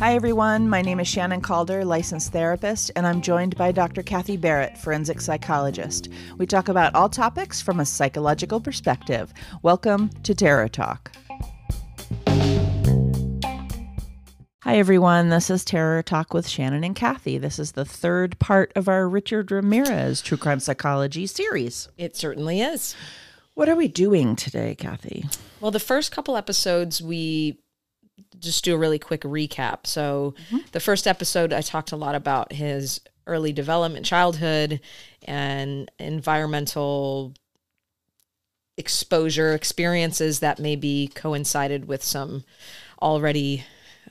Hi, everyone. My name is Shannon Calder, licensed therapist, and I'm joined by Dr. Kathy Barrett, forensic psychologist. We talk about all topics from a psychological perspective. Welcome to Terror Talk. Hi, everyone. This is Terror Talk with Shannon and Kathy. This is the third part of our Richard Ramirez True Crime Psychology series. It certainly is. What are we doing today, Kathy? Well, the first couple episodes, we just do a really quick recap. So, the first episode, I talked a lot about his early development, childhood, and environmental exposure experiences that maybe coincided with some already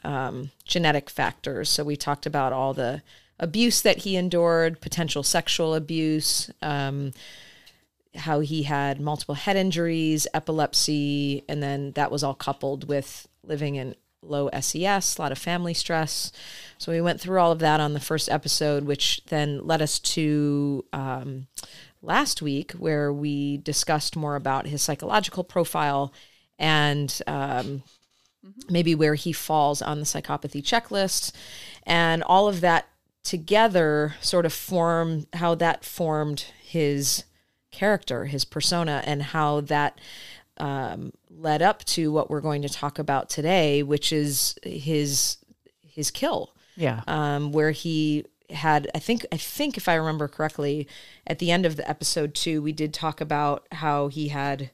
um, genetic factors. So, we talked about all the abuse that he endured, potential sexual abuse. Um, how he had multiple head injuries, epilepsy, and then that was all coupled with living in low SES, a lot of family stress. So we went through all of that on the first episode, which then led us to um, last week, where we discussed more about his psychological profile and um, maybe where he falls on the psychopathy checklist, and all of that together sort of form how that formed his character, his persona, and how that um, led up to what we're going to talk about today, which is his his kill, Yeah. um, where he had I think I think if I remember correctly, at the end of the episode two, we did talk about how he had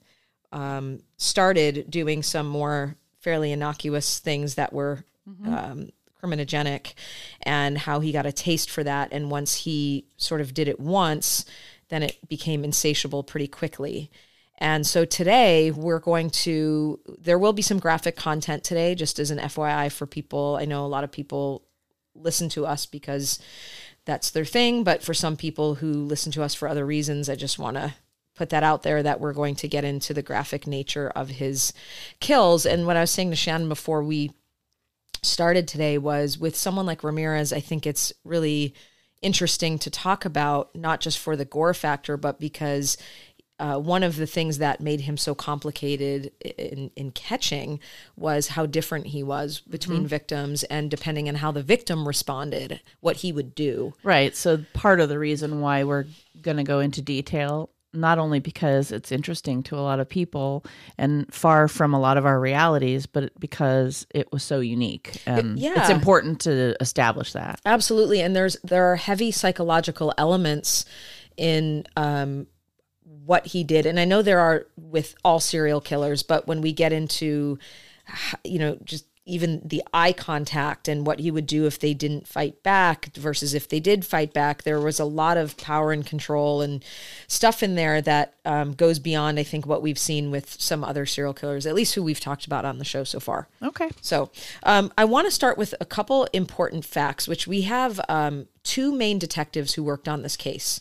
um, started doing some more fairly innocuous things that were um, criminogenic, and how he got a taste for that, and once he sort of did it once, then it became insatiable pretty quickly. And so today we're going to, there will be some graphic content today, just as an FYI for people. I know a lot of people listen to us because that's their thing, but for some people who listen to us for other reasons, I just want to put that out there that we're going to get into the graphic nature of his kills. And what I was saying to Shannon before we started today was with someone like Ramirez, I think it's really interesting to talk about, not just for the gore factor, but because uh, one of the things that made him so complicated in, in catching was how different he was between victims and depending on how the victim responded, what he would do. Right. So part of the reason why we're going to go into detail, not only because it's interesting to a lot of people and far from a lot of our realities, but because it was so unique. And it's yeah. important to establish that. Absolutely, and there's there are heavy psychological elements in um, what he did, and I know there are with all serial killers, but when we get into, you know, just even the eye contact and what he would do if they didn't fight back versus if they did fight back, there was a lot of power and control and stuff in there that um, goes beyond, I think, what we've seen with some other serial killers, at least who we've talked about on the show so far. Okay. So um, I want to start with a couple important facts, which we have um, two main detectives who worked on this case,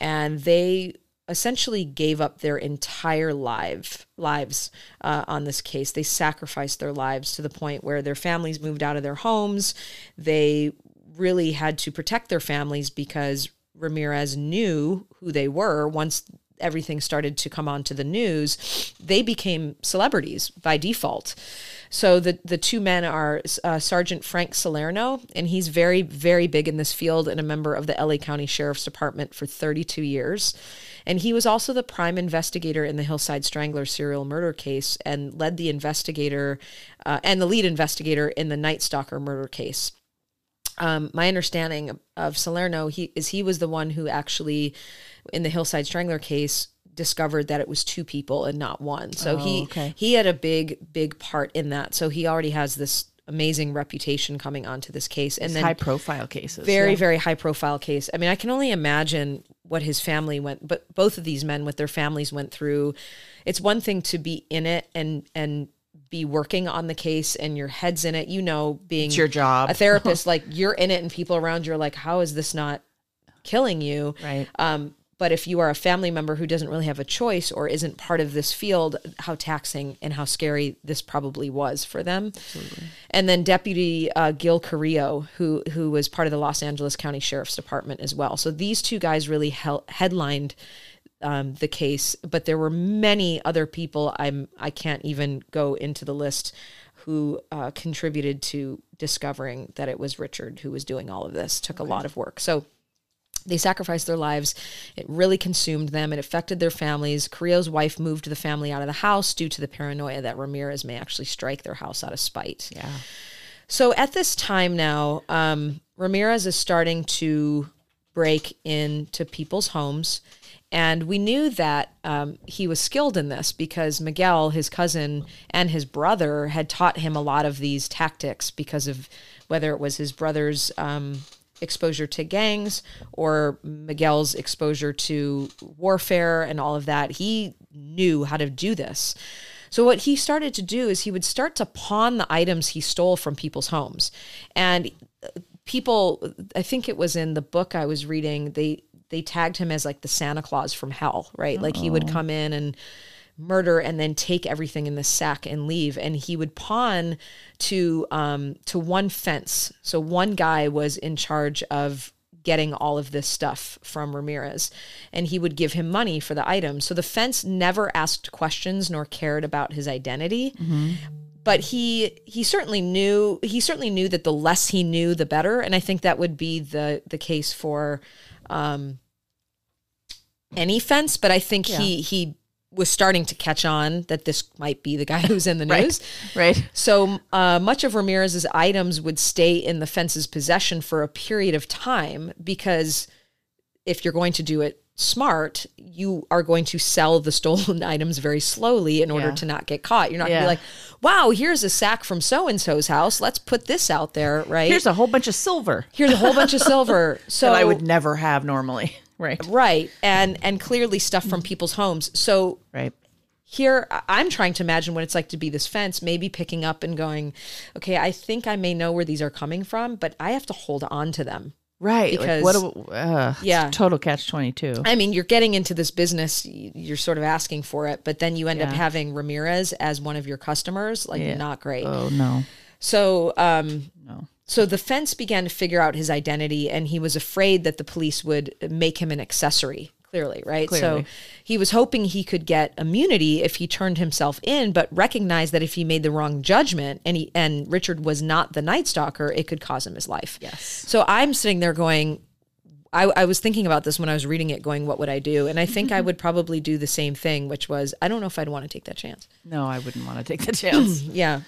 and they essentially gave up their entire life lives uh, on this case. They sacrificed their lives to the point where their families moved out of their homes. They really had to protect their families because Ramirez knew who they were once everything started to come onto the news, they became celebrities by default. So the the two men are uh, Sergeant Frank Salerno, and he's very very big in this field and a member of the LA County Sheriff's Department for 32 years. And he was also the prime investigator in the Hillside Strangler serial murder case and led the investigator uh, and the lead investigator in the Night Stalker murder case um, my understanding of Salerno he is he was the one who actually in the Hillside Strangler case discovered that it was two people and not one. So he okay. he had a big big part in that. So he already has this amazing reputation coming onto this case and then High profile cases. very Yeah. very high profile case i mean i can only imagine what his family went but both of these men with their families went through it's one thing to be in it and and be working on the case and your head's in it you know being It's your job. a therapist like you're in it and people around you are like how is this not killing you Right. um but if you are a family member who doesn't really have a choice or isn't part of this field, how taxing and how scary this probably was for them. Absolutely. And then Deputy uh, Gil Carrillo, who who was part of the Los Angeles County Sheriff's Department as well. So these two guys really hel- headlined um, the case, but there were many other people. I'm I can't even go into the list who uh, contributed to discovering that it was Richard who was doing all of this. Took a lot of work. So they sacrificed their lives. It really consumed them. It affected their families. Carrillo's wife moved the family out of the house due to the paranoia that Ramirez may actually strike their house out of spite. Yeah. So at this time now, um, Ramirez is starting to break into people's homes. And we knew that um, he was skilled in this because Miguel, his cousin, and his brother had taught him a lot of these tactics because of whether it was his brother's um, exposure to gangs or Miguel's exposure to warfare and all of that. He knew how to do this. So what he started to do is he would start to pawn the items he stole from people's homes. And uh, people I think it was in the book I was reading, they they tagged him as like the Santa Claus from hell, right? Like he would come in and murder and then take everything in the sack and leave. And he would pawn to um to one fence. So one guy was in charge of getting all of this stuff from Ramirez and he would give him money for the items so the fence never asked questions nor cared about his identity. But he he certainly knew he certainly knew that the less he knew the better. And i think that would be the the case for um any fence. But i think he he was starting to catch on that this might be the guy who's in the news Right. right. so uh, much of Ramirez's items would stay in the fence's possession for a period of time because if you're going to do it smart, you are going to sell the stolen items very slowly in order Yeah. to not get caught. You're not going to be like, wow, here's a sack from so and so's house. Let's put this out there, right? Here's a whole bunch of silver Here's a whole bunch of silver. So that I would never have normally. Right. right, and and clearly stuff from people's homes. So Right. here I'm trying to imagine what it's like to be this fence, maybe picking up and going, okay, I think I may know where these are coming from, but I have to hold on to them. Right. Because- like, what? do- Uh, Yeah. Total catch twenty two. I mean, you're getting into this business, you're sort of asking for it, but then you end up having Ramirez as one of your customers, like Yeah. not great. Oh no. So, um. So the fence began to figure out his identity, and he was afraid that the police would make him an accessory. Clearly, right? Clearly. So he was hoping he could get immunity if he turned himself in, but recognized that if he made the wrong judgment and he and Richard was not the Night Stalker, it could cost him his life. Yes. So I'm sitting there going, I, I was thinking about this when I was reading it, going, what would I do? And I think I would probably do the same thing, which was, I don't know if I'd want to take that chance. No, I wouldn't want to take the chance. Yeah.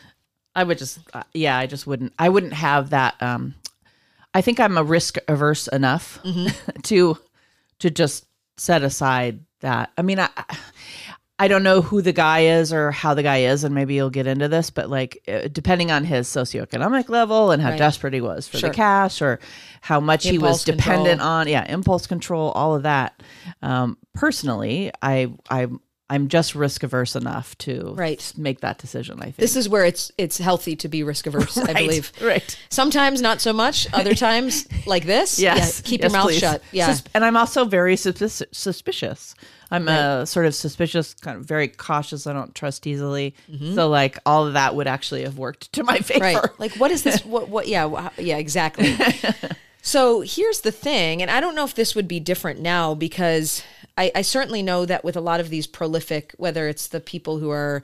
I would just, uh, yeah, I just wouldn't. I wouldn't have that. Um, I think I'm a risk averse enough to to just set aside that. I mean, I I don't know who the guy is or how the guy is, and maybe you'll get into this, but like uh, depending on his socioeconomic level and how Right. desperate he was for Sure. the cash or how much he was Impulse control. dependent on, yeah, impulse control, all of that. Um, personally, I I. I'm just risk averse enough to Right. make that decision. I think This is where it's it's healthy to be risk averse, I believe. Right. Sometimes not so much. Other times, like this, Yes. yeah, keep Yes, your mouth please. shut. Yeah, Sus- and I'm also very suspicious. suspicious. I'm a sort of suspicious, kind of very cautious. I don't trust easily. So like all of that would actually have worked to my favor. Mm-hmm. right. Like, what is this? What? What? Yeah, yeah, exactly. So here's the thing, and I don't know if this would be different now because I, I certainly know that with a lot of these prolific, whether it's the people who are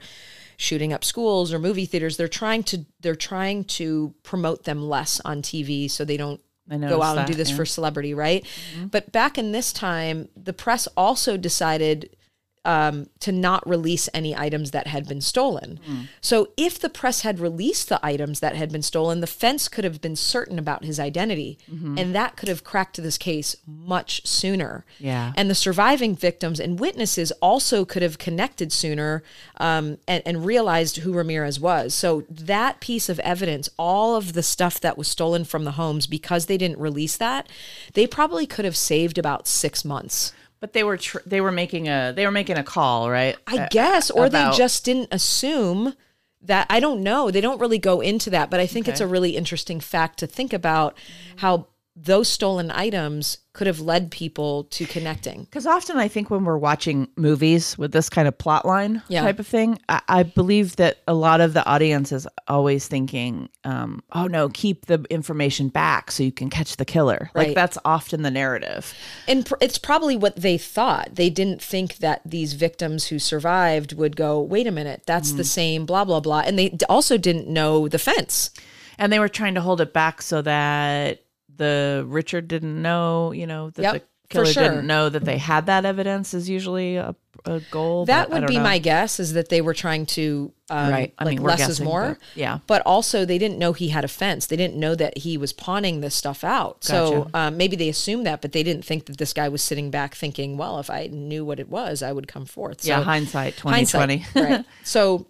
shooting up schools or movie theaters, they're trying to they're trying to promote them less on TV so they don't go out and do this yeah. for celebrity, right? But back in this time, the press also decided um, to not release any items that had been stolen. Hmm. So if the press had released the items that had been stolen, the fence could have been certain about his identity, Mm-hmm. and that could have cracked this case much sooner. Yeah. And the surviving victims and witnesses also could have connected sooner um, and, and realized who Ramirez was. So that piece of evidence, all of the stuff that was stolen from the homes, because they didn't release that, they probably could have saved about six months. But they were tr- they were making a they were making a call, right? I Uh, guess, or about- they just didn't assume that. I don't know. They don't really go into that, but I think it's a really interesting fact to think about how those stolen items could have led people to connecting. Because often I think when we're watching movies with this kind of plot line Yeah. type of thing, I, I believe that a lot of the audience is always thinking, um, oh no, keep the information back so you can catch the killer. Right. Like that's often the narrative. And pr- it's probably what they thought. They didn't think that these victims who survived would go, wait a minute, that's the same, blah, blah, blah. And they d- also didn't know the fence. And they were trying to hold it back so that the Richard didn't know, you know, that Yep, the killer sure. didn't know that they had that evidence is usually a, a goal. That would be know. my guess is that they were trying to, um, Right. I like mean, less is more. but yeah. But also, they didn't know he had a fence. They didn't know that he was pawning this stuff out. So um, maybe they assumed that, but they didn't think that this guy was sitting back thinking, well, if I knew what it was, I would come forth. So Yeah, hindsight 2020. hindsight, right. So,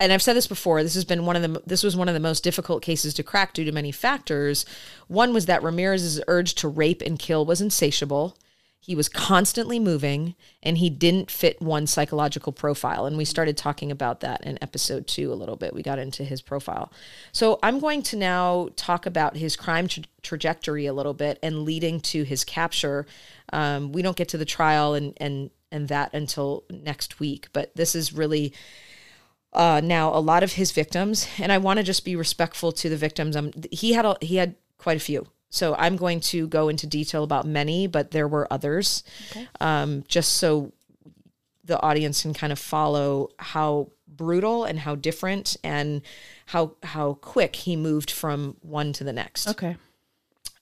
and I've said this before. This has been one of the. This was one of the most difficult cases to crack due to many factors. One was that Ramirez's urge to rape and kill was insatiable. He was constantly moving, and he didn't fit one psychological profile. And we started talking about that in episode two a little bit. We got into his profile. So I'm going to now talk about his crime tra- trajectory a little bit and leading to his capture. Um, we don't get to the trial and and and that until next week, but this is really uh, now a lot of his victims, and I want to just be respectful to the victims. Um, he had a, he had quite a few, so I'm going to go into detail about many, but there were others, um, just so the audience can kind of follow how brutal and how different and how how quick he moved from one to the next. Okay.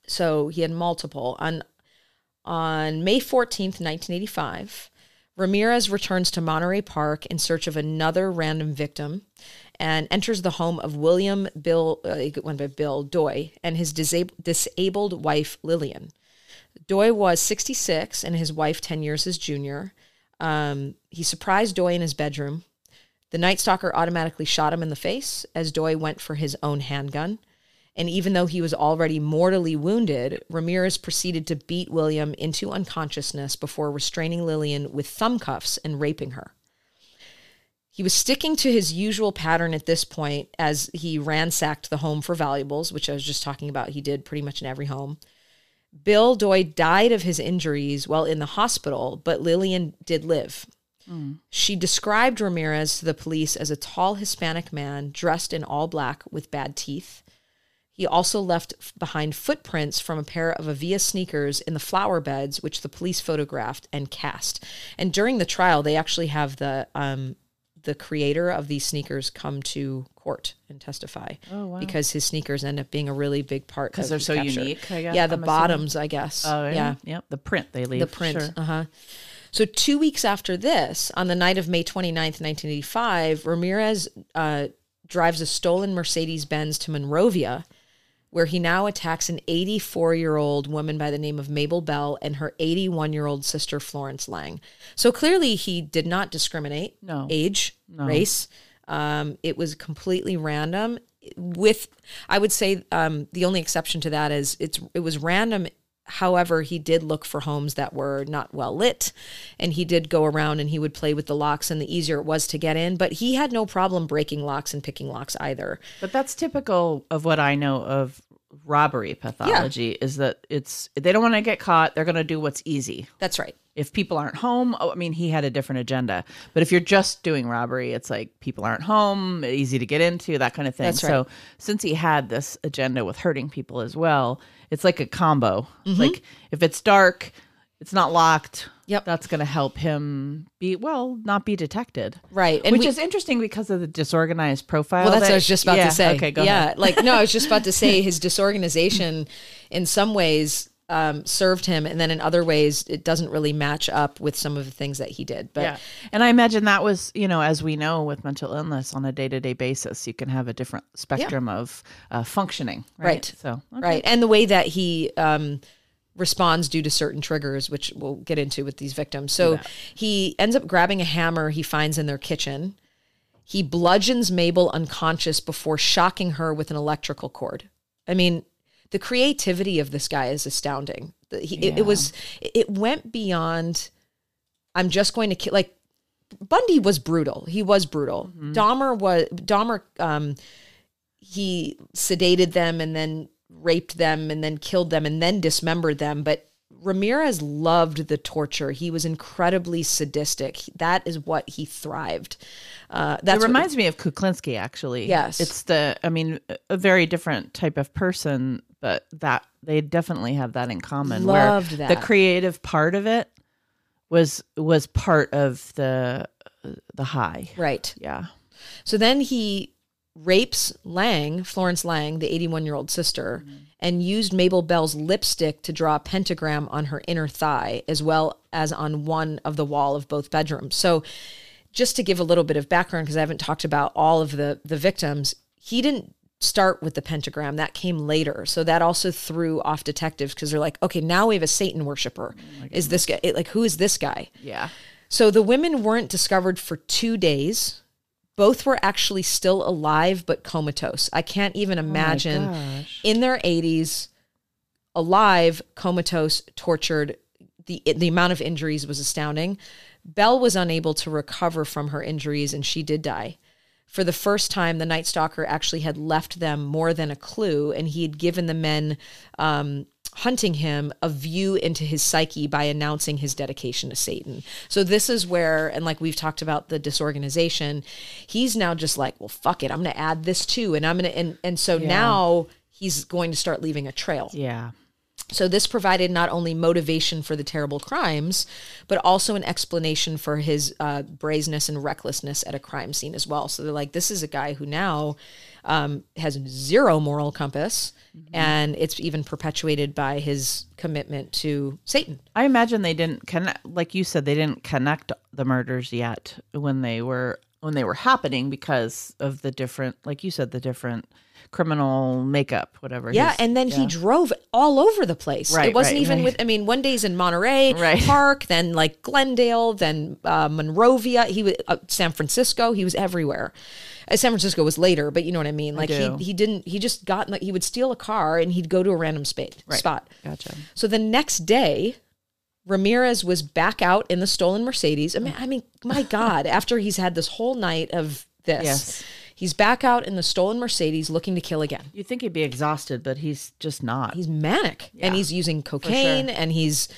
So he had multiple. On on May 14th, 1985, Ramirez returns to Monterey Park in search of another random victim and enters the home of William Bill uh, went by Bill Doi and his disab- disabled wife Lillian. Doi was 66 and his wife 10 years his junior. Um, he surprised Doi in his bedroom. The Night Stalker automatically shot him in the face as Doi went for his own handgun. And even though he was already mortally wounded, Ramirez proceeded to beat William into unconsciousness before restraining Lillian with thumb cuffs and raping her. He was sticking to his usual pattern at this point as he ransacked the home for valuables, which I was just talking about. He did pretty much in every home. Bill Doi died of his injuries while in the hospital, but Lillian did live. Mm. She described Ramirez to the police as a tall Hispanic man dressed in all black with bad teeth. He also left f- behind footprints from a pair of Avia sneakers in the flower beds, which the police photographed and cast. And during the trial, they actually have the um, the creator of these sneakers come to court and testify Oh, wow. because his sneakers end up being a really big part 'Cause of they're so capture. unique, I guess, yeah, the I'm assuming. bottoms, I guess. Oh, yeah. yeah, Yep. The print they leave. the print. Sure. Uh huh. So two weeks after this, on the night of May 29th, 1985, Ramirez uh, drives a stolen Mercedes Benz to Monrovia, where he now attacks an 84 year old woman by the name of Mabel Bell and her 81 year old sister Florence Lang. So clearly, he did not discriminate No. age, race. Um, it was completely random. With, I would say, um, the only exception to that is it's it was random. However, he did look for homes that were not well lit, and he did go around and he would play with the locks. And the easier it was to get in, but he had no problem breaking locks and picking locks either. But that's typical of what I know of robbery pathology is that it's they don't want to get caught. They're going to do what's easy. That's right. If people aren't home, oh, I mean, he had a different agenda. But if you're just doing robbery, it's like people aren't home, easy to get into, that kind of thing. That's right. So since he had this agenda with hurting people as well, it's like a combo. Mm-hmm. Like if it's dark, it's not locked. Yep. That's going to help him be well, not be detected. Right. And Which we- is interesting because of the disorganized profile. Well, that's what I was just about Yeah, to say. Okay, go yeah, ahead. like no, I was just about to say his disorganization, in some ways, um, served him, and then in other ways, it doesn't really match up with some of the things that he did. But yeah. And I imagine that was, you know, as we know with mental illness on a day to day basis, you can have a different spectrum of uh, functioning. Right. Right. So, okay. right, and the way that he um, responds due to certain triggers, which we'll get into with these victims. So he ends up grabbing a hammer he finds in their kitchen. He bludgeons Mabel unconscious before shocking her with an electrical cord. I mean, the creativity of this guy is astounding. He, it, it was, it went beyond. I'm just going to kill. Like Bundy was brutal. He was brutal. Dahmer was Dahmer. Um, he sedated them and then raped them and then killed them and then dismembered them. But Ramirez loved the torture. He was incredibly sadistic. That is what he thrived. Uh, that's it reminds me of Kuklinski, actually. Yes. it's the. I mean, a very different type of person, but that they definitely have that in common. Loved where that. the creative part of it was was part of the the high. right. Yeah. So then he rapes Lang, Florence Lang, the 81 year old sister, mm-hmm. and used Mabel Bell's lipstick to draw a pentagram on her inner thigh, as well as on one of the wall of both bedrooms. So, just to give a little bit of background, because I haven't talked about all of the the victims, he didn't start with the pentagram that came later so that also threw off detectives because they're like okay now we have a satan worshiper is this guy like who is this guy Yeah. so the women weren't discovered for two days. Both were actually still alive but comatose. I can't even imagine gosh. in their 80s, alive, comatose, tortured. The, the amount of injuries was astounding. Bell was unable to recover from her injuries and she did die. For the first time, the Night Stalker actually had left them more than a clue, and he had given the men um, hunting him a view into his psyche by announcing his dedication to Satan. So this is where, and like we've talked about the disorganization, he's now just like, well, fuck it, I'm going to add this too, and I'm going to, and and so now he's going to start leaving a trail. Yeah. So this provided not only motivation for the terrible crimes, but also an explanation for his uh, brazenness and recklessness at a crime scene as well. So they're like, this is a guy who now um, has zero moral compass, and it's even perpetuated by his commitment to Satan. I imagine they didn't connect, like you said, they didn't connect the murders yet when they were when they were happening because of the different, like you said, the different criminal makeup, whatever. Yeah, and then he drove all over the place. Right, it wasn't right, even right. with. I mean, one day's in Monterey Right. Park, then like Glendale, then uh, Monrovia. He was uh, San Francisco. He was everywhere. Uh, San Francisco was later, but you know what I mean. Like do. he he didn't. He just got like he would steal a car and he'd go to a random spade spot. Gotcha. So the next day, Ramirez was back out in the stolen Mercedes. I mean, I mean, my God! After he's had this whole night of this, Yes. he's back out in the stolen Mercedes looking to kill again You'd think he'd be exhausted, but he's just not. he's manic and he's using cocaine and he's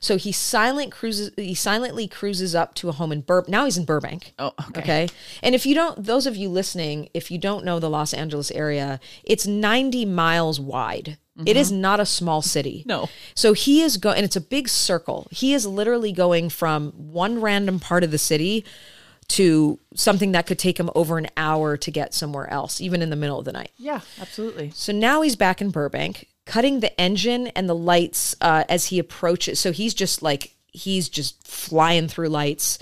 so he silent cruises he silently cruises up to a home in Bur now he's in Burbank. Oh, okay. Okay. And if you don't those of you listening, if you don't know the Los Angeles area, it's 90 miles wide. It is not a small city. Mm-hmm. No. So he is going and it's a big circle. He is literally going from one random part of the city to something that could take him over an hour to get somewhere else, even in the middle of the night. yeah, absolutely. So now he's back in Burbank, cutting the engine and the lights uh, as he approaches. So he's just like, he's just flying through lights.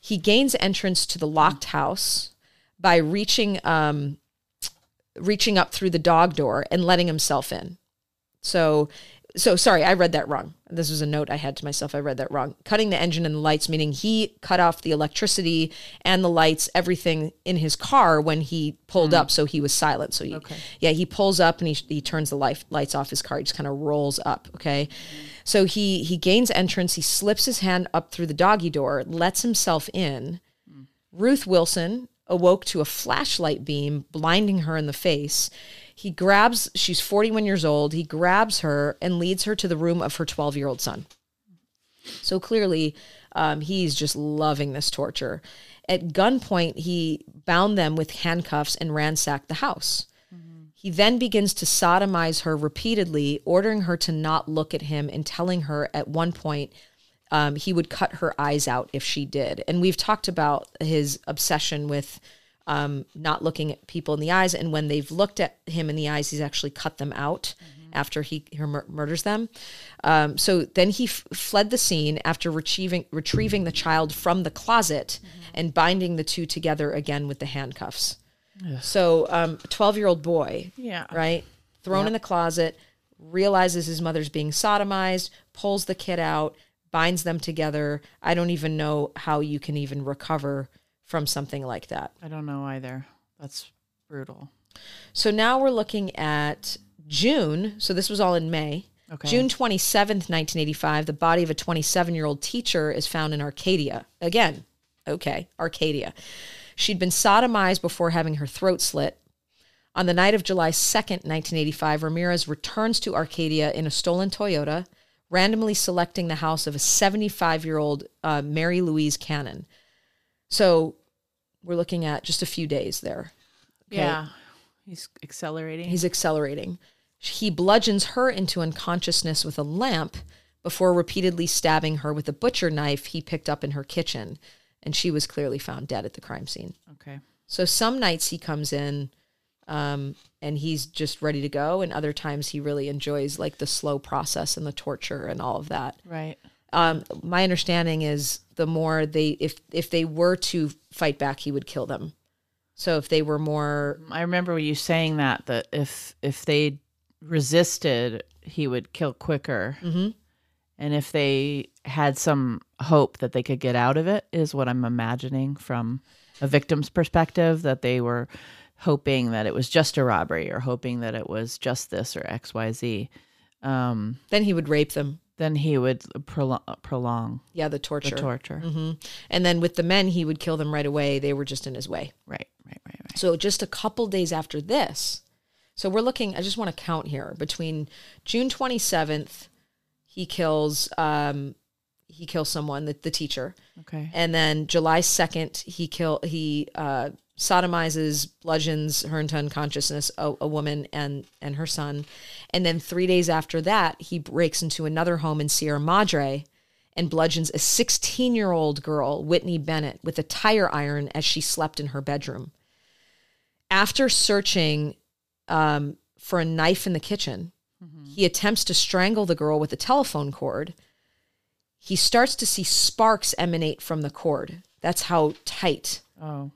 He gains entrance to the locked house by reaching, um, reaching up through the dog door and letting himself in. So, so sorry, I read that wrong. This was a note I had to myself. I read that wrong. Cutting the engine and the lights, meaning he cut off the electricity and the lights, everything in his car when he pulled hmm. up, so he was silent. So, he, yeah, he pulls up and he, he turns the life, lights off his car. He just kind of rolls up. Okay, so he he gains entrance. He slips his hand up through the doggy door, lets himself in. Hmm. Ruth Wilson awoke to a flashlight beam blinding her in the face. He grabs, she's 41 years old. He grabs her and leads her to the room of her 12 year old son. So clearly, um, he's just loving this torture. At gunpoint, he bound them with handcuffs and ransacked the house. He then begins to sodomize her repeatedly, ordering her to not look at him and telling her at one point um, he would cut her eyes out if she did. And we've talked about his obsession with um, not looking at people in the eyes. And when they've looked at him in the eyes, he's actually cut them out after he, he mur- murders them. Um, so then he f- fled the scene after retrieving retrieving the child from the closet and binding the two together again with the handcuffs. So, um, a 12 year old boy, Yeah. right, thrown in the closet, realizes his mother's being sodomized, pulls the kid out, binds them together. I don't even know how you can even recover from something like that. I don't know either. That's brutal. So now we're looking at June. So this was all in May. Okay. June 27th, 1985, the body of a 27 year old teacher is found in Arcadia. Again, okay, Arcadia. She'd been sodomized before having her throat slit. On the night of July 2nd, 1985, Ramirez returns to Arcadia in a stolen Toyota, randomly selecting the house of a 75 year old uh, Mary Louise Cannon. So we're looking at just a few days there. Okay. Yeah. He's accelerating. He's accelerating. He bludgeons her into unconsciousness with a lamp before repeatedly stabbing her with a butcher knife he picked up in her kitchen. And she was clearly found dead at the crime scene. okay. So some nights he comes in um, and he's just ready to go. And other times he really enjoys like the slow process and the torture and all of that. Right. Um, my understanding is the more they, if, if they were to fight back, he would kill them. So if they were more, I remember you saying that that if if they resisted, he would kill quicker. mm-hmm. And if they had some hope that they could get out of it, is what I'm imagining from a victim's perspective, that they were hoping that it was just a robbery or hoping that it was just this or XYZ. Um, then he would rape them. Then he would prolong, prolong Yeah, the torture the torture. torture. hmm And then with the men, he would kill them right away. They were just in his way. Right, right, right, right. So just a couple days after this, so we're looking. I just want to count here between June twenty seventh, he kills um, he kills someone, the, the teacher, Okay. and then July second, he kill he uh, sodomizes, bludgeons her into unconsciousness a, a woman and and her son, and then three days after that, he breaks into another home in Sierra Madre. And bludgeons a 16 year old girl, Whitney Bennett, with a tire iron as she slept in her bedroom after searching um, for a knife in the kitchen, he attempts to strangle the girl with a telephone cord. He starts to see sparks emanate from the cord. That's how tight. Oh,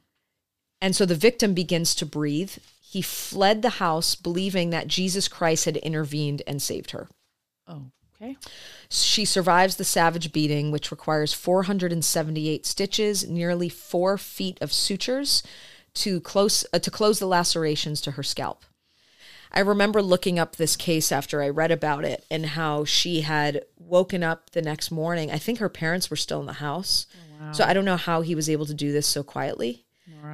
And so the victim begins to breathe. He fled the house, believing that Jesus Christ had intervened and saved her. oh, okay. She survives the savage beating, which requires 478 stitches, nearly four feet of sutures to close uh, to close the lacerations to her scalp. I remember looking up this case after I read about it and how she had woken up the next morning. I think her parents were still in the house, so I don't know how he was able to do this so quietly.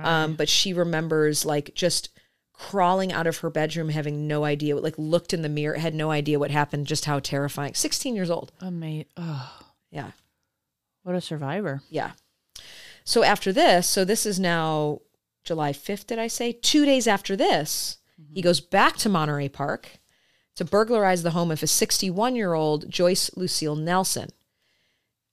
Um, but she remembers like just crawling out of her bedroom, having no idea, like looked in the mirror, had no idea what happened, just how terrifying. 16 years old. Amazing. Oh, Yeah. what a survivor. Yeah. So after this, so this is now July 5th, did I say? Two days after this, he goes back to Monterey Park to burglarize the home of a 61 year old Joyce Lucille Nelson.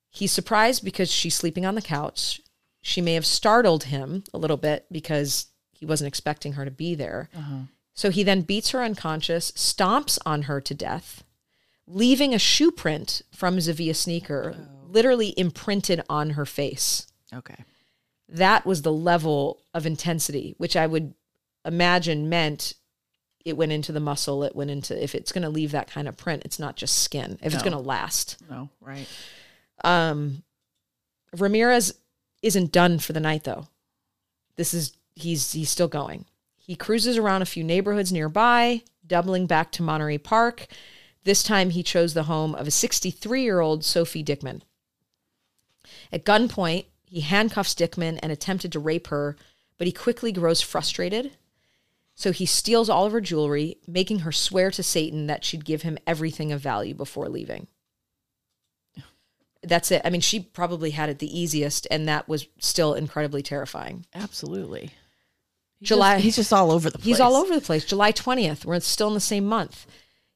He's surprised because she's sleeping on the couch. She may have startled him a little bit because he wasn't expecting her to be there. So he then beats her unconscious, stomps on her to death, leaving a shoe print from his Avia sneaker literally imprinted on her face. Okay. That was the level of intensity, which I would imagine meant it went into the muscle. It went into, if it's going to leave that kind of print, it's not just skin, if it's going to last. No, right. Um, Ramirez isn't done for the night though. This is he's he's still going. He cruises around a few neighborhoods nearby, doubling back to Monterey Park. This time he chose the home of a 63-year-old Sophie Dickman. At gunpoint, he handcuffs Dickman and attempted to rape her, but he quickly grows frustrated. So he steals all of her jewelry, making her swear to Satan that she'd give him everything of value before leaving that's it. I mean, she probably had it the easiest, and that was still incredibly terrifying. Absolutely. He's July- Just, he's just all over the place. He's all over the place. July 20th, we're still in the same month.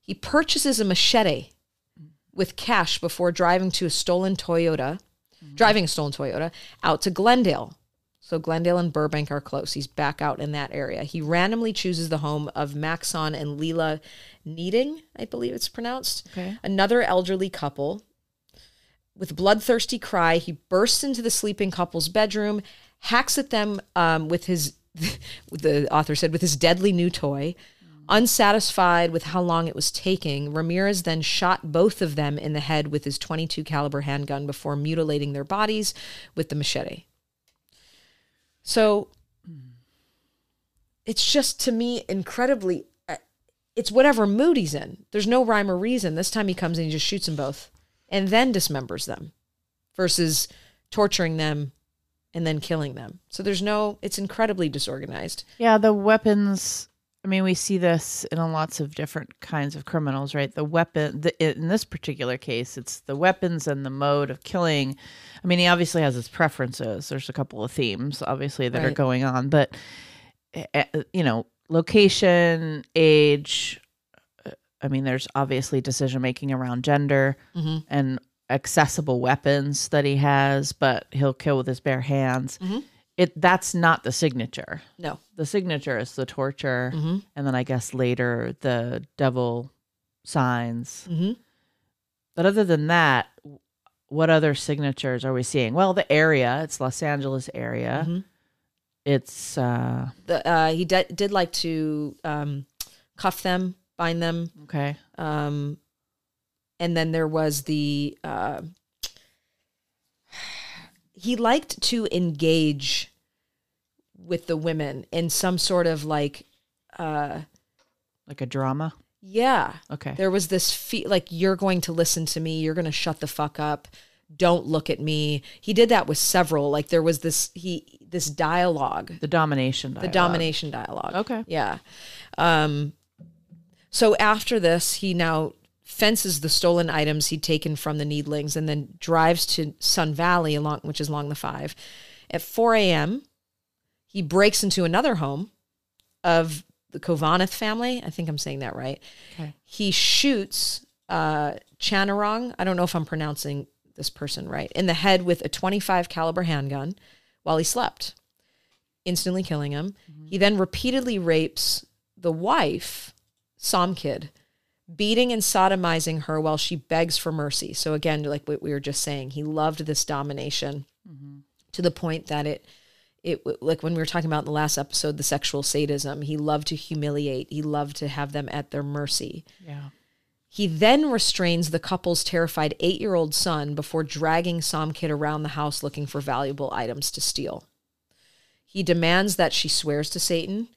He purchases a machete with cash before driving to a stolen Toyota, mm-hmm. driving a stolen Toyota out to Glendale. So Glendale and Burbank are close. He's back out in that area. He randomly chooses the home of Maxon and Leela Kneiding, I believe it's pronounced. Okay. Another elderly couple. With bloodthirsty cry, he bursts into the sleeping couple's bedroom, hacks at them um, with his, the author said, with his deadly new toy. Unsatisfied with how long it was taking, Ramirez then shot both of them in the head with his 22 caliber handgun before mutilating their bodies with the machete. So it's just to me incredibly uh, it's whatever mood he's in. There's no rhyme or reason. This time he comes and he just shoots them both and then dismembers them versus torturing them and then killing them. So there's no it's incredibly disorganized. Yeah, the weapons I mean, we see this in lots of different kinds of criminals, right? The weapon, the, in this particular case, it's the weapons and the mode of killing. I mean, he obviously has his preferences. There's a couple of themes, obviously, that are going on, but eh, eh, you know, location, age. I mean, there's obviously decision making around gender Mhm. and accessible weapons that he has, but he'll kill with his bare hands. Mhm. It that's not the signature No. the signature is the torture Mhm. and then i guess later the devil signs hmm but other than that what other signatures are we seeing well the area it's los angeles area Mhm. it's uh The, uh, he de- did like to um, cuff them, bind them, okay. Um, and then there was the uh, he liked to engage with the women in some sort of like uh, like a drama? Yeah. Okay. There was this fe- like you're going to listen to me you're going to shut the fuck up don't look at me. He did that with several like there was this he this dialogue. The domination the domination dialogue. Okay. yeah. Um so after this he now fences the stolen items he'd taken from the needlings and then drives to sun valley along which is along the five. At 4 a.m he breaks into another home of the Khovananth family. I think i'm saying that right. Okay. He shoots uh Chainarong. I don't know if i'm pronouncing this person right in the head with a 25 caliber handgun while he slept instantly killing him. He then repeatedly rapes the wife somkid beating and sodomizing her while she begs for mercy. So again like what we were just saying he loved this domination mm-hmm. to the point that it it like when we were talking about in the last episode the sexual sadism he loved to humiliate. He loved to have them at their mercy. Yeah. He then restrains the couple's terrified eight year old son before dragging Somkid around the house looking for valuable items to steal. He demands that she swears to Satan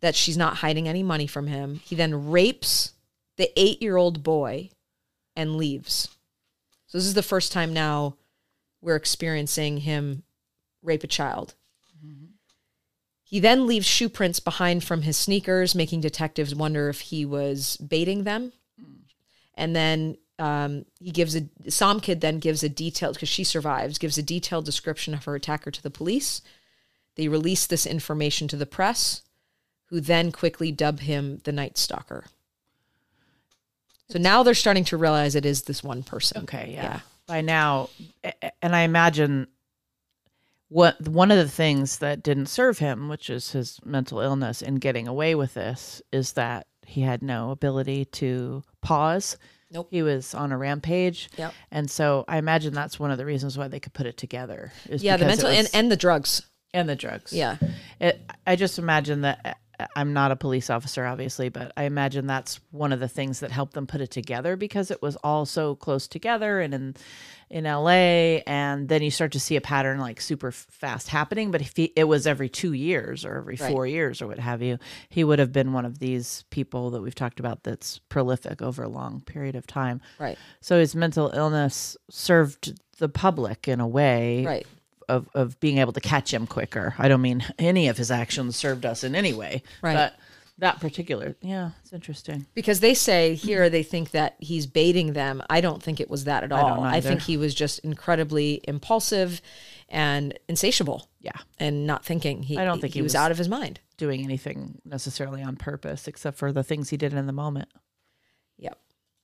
that she's not hiding any money from him. He then rapes the eight year old boy and leaves. So, this is the first time now we're experiencing him rape a child. He then leaves shoe prints behind from his sneakers, making detectives wonder if he was baiting them and then um, he gives a Somkid then gives a detailed because she survives gives a detailed description of her attacker to the police. They release this information to the press, who then quickly dub him the Night Stalker. So now they're starting to realize it is this one person. Okay, yeah. Yeah. By now, and I imagine what one of the things that didn't serve him, which is his mental illness in getting away with this, is that he had no ability to pause. Nope. He was on a rampage. Yep. And so I imagine that's one of the reasons why they could put it together. Is Yeah, the mental and, was- and the drugs. and the drugs. Yeah. It, I just imagine that I'm not a police officer, obviously, but I imagine that's one of the things that helped them put it together because it was all so close together and in in LA, and then you start to see a pattern like super fast happening. But if he, it was every two years or every Right. four years or what have you, he would have been one of these people that we've talked about that's prolific over a long period of time. Right. So his mental illness served the public in a way Right. Of, of being able to catch him quicker. I don't mean any of his actions served us in any way. Right. But that particular, yeah, it's interesting. Because they say here they think that he's baiting them. I don't think it was that at all. I, either. think he was just incredibly impulsive and insatiable Yeah. and not thinking. He, I don't think he, he was, was- out of his mind. Doing anything necessarily on purpose except for the things he did in the moment. Yep.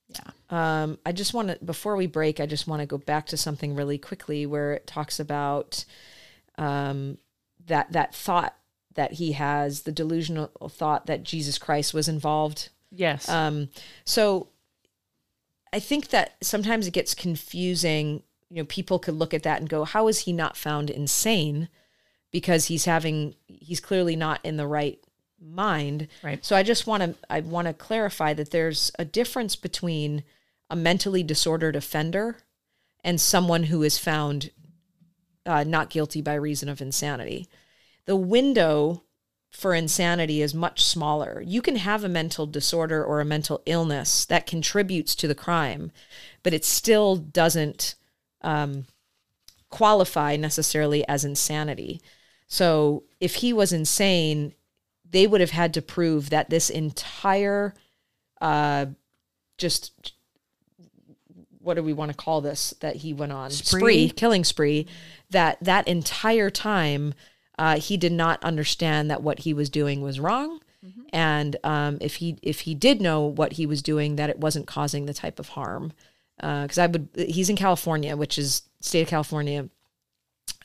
Yeah. Um, I just want to, before we break, I just want to go back to something really quickly where it talks about um, that that thought that he has, the delusional thought that Jesus Christ was involved. Yes. Um, so I think that sometimes it gets confusing. You know, people could look at that and go, "How is he not found insane?" Because he's having, he's clearly not in the right mind. Right. So I just want to, I want to clarify that there's a difference between a mentally disordered offender and someone who is found uh, not guilty by reason of insanity. The window for insanity is much smaller. You can have a mental disorder or a mental illness that contributes to the crime, but it still doesn't um, qualify necessarily as insanity. So if he was insane, they would have had to prove that this entire uh just what do we want to call this that he went on Spree. killing spree that that entire time uh, he did not understand that what he was doing was wrong and um, if he if he did know what he was doing that it wasn't causing the type of harm because i would he's in california which is state of california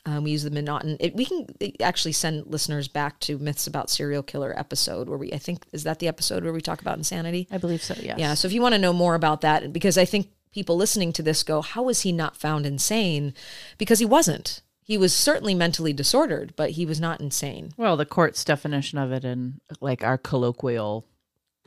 um, we use the M'Naghten. It, we can actually send listeners back to myths about serial killer episode where we I think is that the episode where we talk about insanity. I believe so. Yes. Yeah. So if you want to know more about that, because I think people listening to this go, how was he not found insane? Because he wasn't. He was certainly mentally disordered, but he was not insane. Well, the court's definition of it and like our colloquial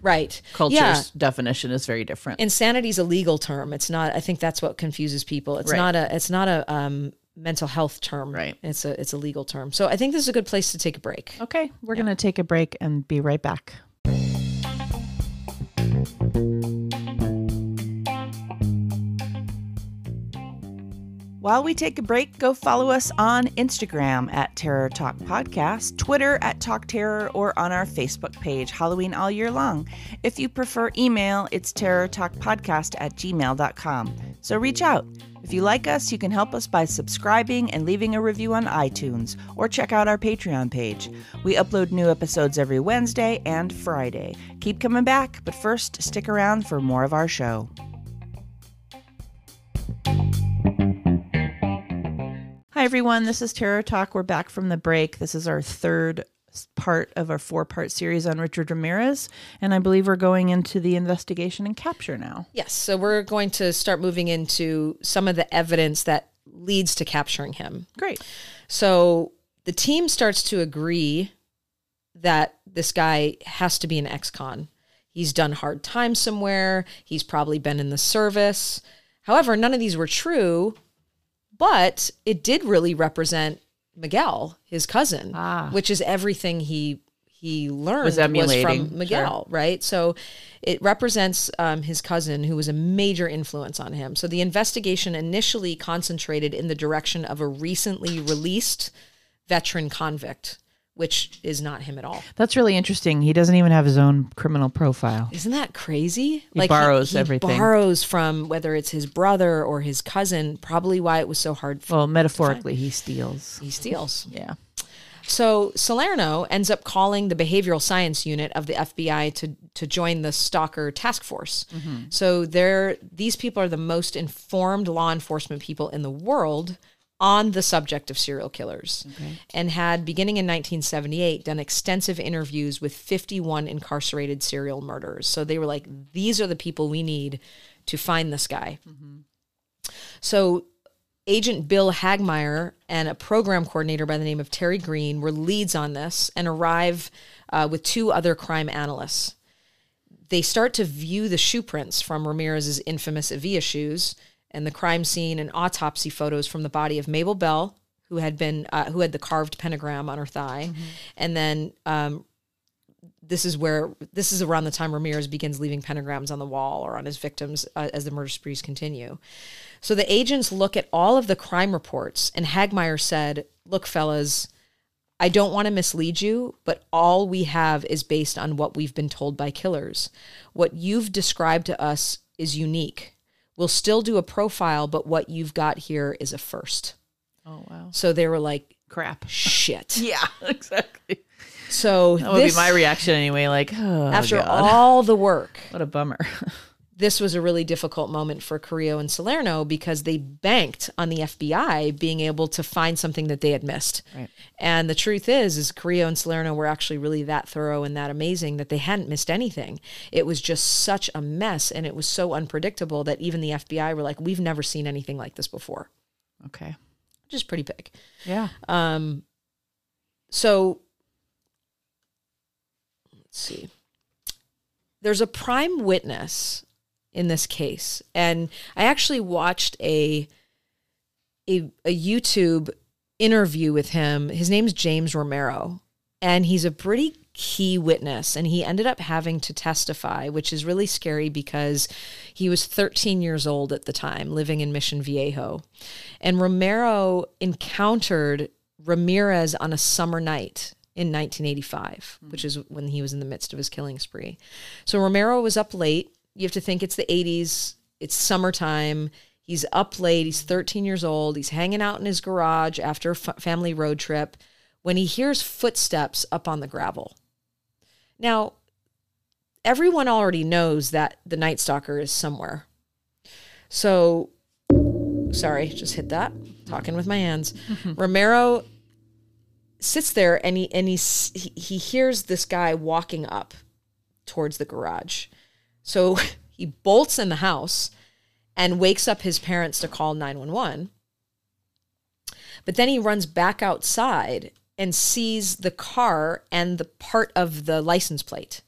Right. culture's Yeah. definition is very different. Insanity is a legal term. It's not. I think that's what confuses people. It's Right. not a. It's not a um, mental health term. Right. It's a. It's a legal term. So I think this is a good place to take a break. okay, we're going to take a break and be right back. While we take a break, go follow us on Instagram at Terror Talk Podcast, Twitter at Talk Terror, or on our Facebook page, Halloween All Year Long. If you prefer email, it's terrortalkpodcast at gmail.com. So reach out. If you like us, you can help us by subscribing and leaving a review on iTunes, or check out our Patreon page. We upload new episodes every Wednesday and Friday. Keep coming back, but first, stick around for more of our show. Hi, everyone. This is Terror Talk. We're back from the break. This is our third part of our four part series on Richard Ramirez. And I believe we're going into the investigation and capture now. Yes. So we're going to start moving into some of the evidence that leads to capturing him. Great. So the team starts to agree that this guy has to be an ex con. He's done hard time somewhere. He's probably been in the service. However, none of these were true, but it did really represent Miguel, his cousin, Ah. which is everything he he learned Was was, from Miguel, right? So it represents um, his cousin, who was a major influence on him. So the investigation initially concentrated in the direction of a recently released veteran convict, which is not him at all. That's really interesting. He doesn't even have his own criminal profile. Isn't that crazy? He borrows everything. Borrows from whether it's his brother or his cousin. Probably why it was so hard. For Well, metaphorically, he steals. he steals. Yeah. So Salerno ends up calling the behavioral science unit of the FBI to to join the stalker task force. Mm-hmm. So they're these people are the most informed law enforcement people in the world on the subject of serial killers and had beginning in 1978 done extensive interviews with 51 incarcerated serial murderers. So they were like these are the people we need to find this guy. So Agent Bill Hagmaier and a program coordinator by the name of Terry Green were leads on this and arrive uh, with two other crime analysts. They start to view the shoe prints from Ramirez's infamous Avia shoes and the crime scene and autopsy photos from the body of Mabel Bell, who had been uh, who had the carved pentagram on her thigh, and then um, this is where this is around the time Ramirez begins leaving pentagrams on the wall or on his victims uh, as the murder sprees continue. So the agents look at all of the crime reports, and Hagmaier said, Look, fellas, I don't want to mislead you, but all we have is based on what we've been told by killers. What you've described to us is unique. We'll still do a profile, but what you've got here is a first. Oh, wow. So they were like, Crap. shit. Yeah, exactly. So That would this, be my reaction anyway. Like, oh, after God. all the work, what a bummer. this was a really difficult moment for Carrillo and Salerno because they banked on the FBI being able to find something that they had missed. Right. And the truth is, is Carrillo and Salerno were actually really that thorough and that amazing that they hadn't missed anything. It was just such a mess and it was so unpredictable that even the FBI were like, we've never seen anything like this before, okay. which is pretty big. Yeah. Um, so let's see. There's a prime witness in this case, and I actually watched a a, a YouTube interview with him. His name's James Romero, and he's a pretty key witness. And he ended up having to testify, which is really scary because he was 13 years old at the time, living in Mission Viejo. And Romero encountered Ramirez on a summer night in 1985, which is when he was in the midst of his killing spree. So Romero was up late. You have to think it's the 80s, it's summertime. He's up late. He's 13 years old. He's hanging out in his garage after a f- family road trip when he hears footsteps up on the gravel. Now, everyone already knows that the Night Stalker is somewhere. So, sorry, just hit that. Talking with my hands. Romero sits there and he and he, he he hears this guy walking up towards the garage. So he bolts in the house and wakes up his parents to call 911. But then he runs back outside and sees the car and the part of the license plate.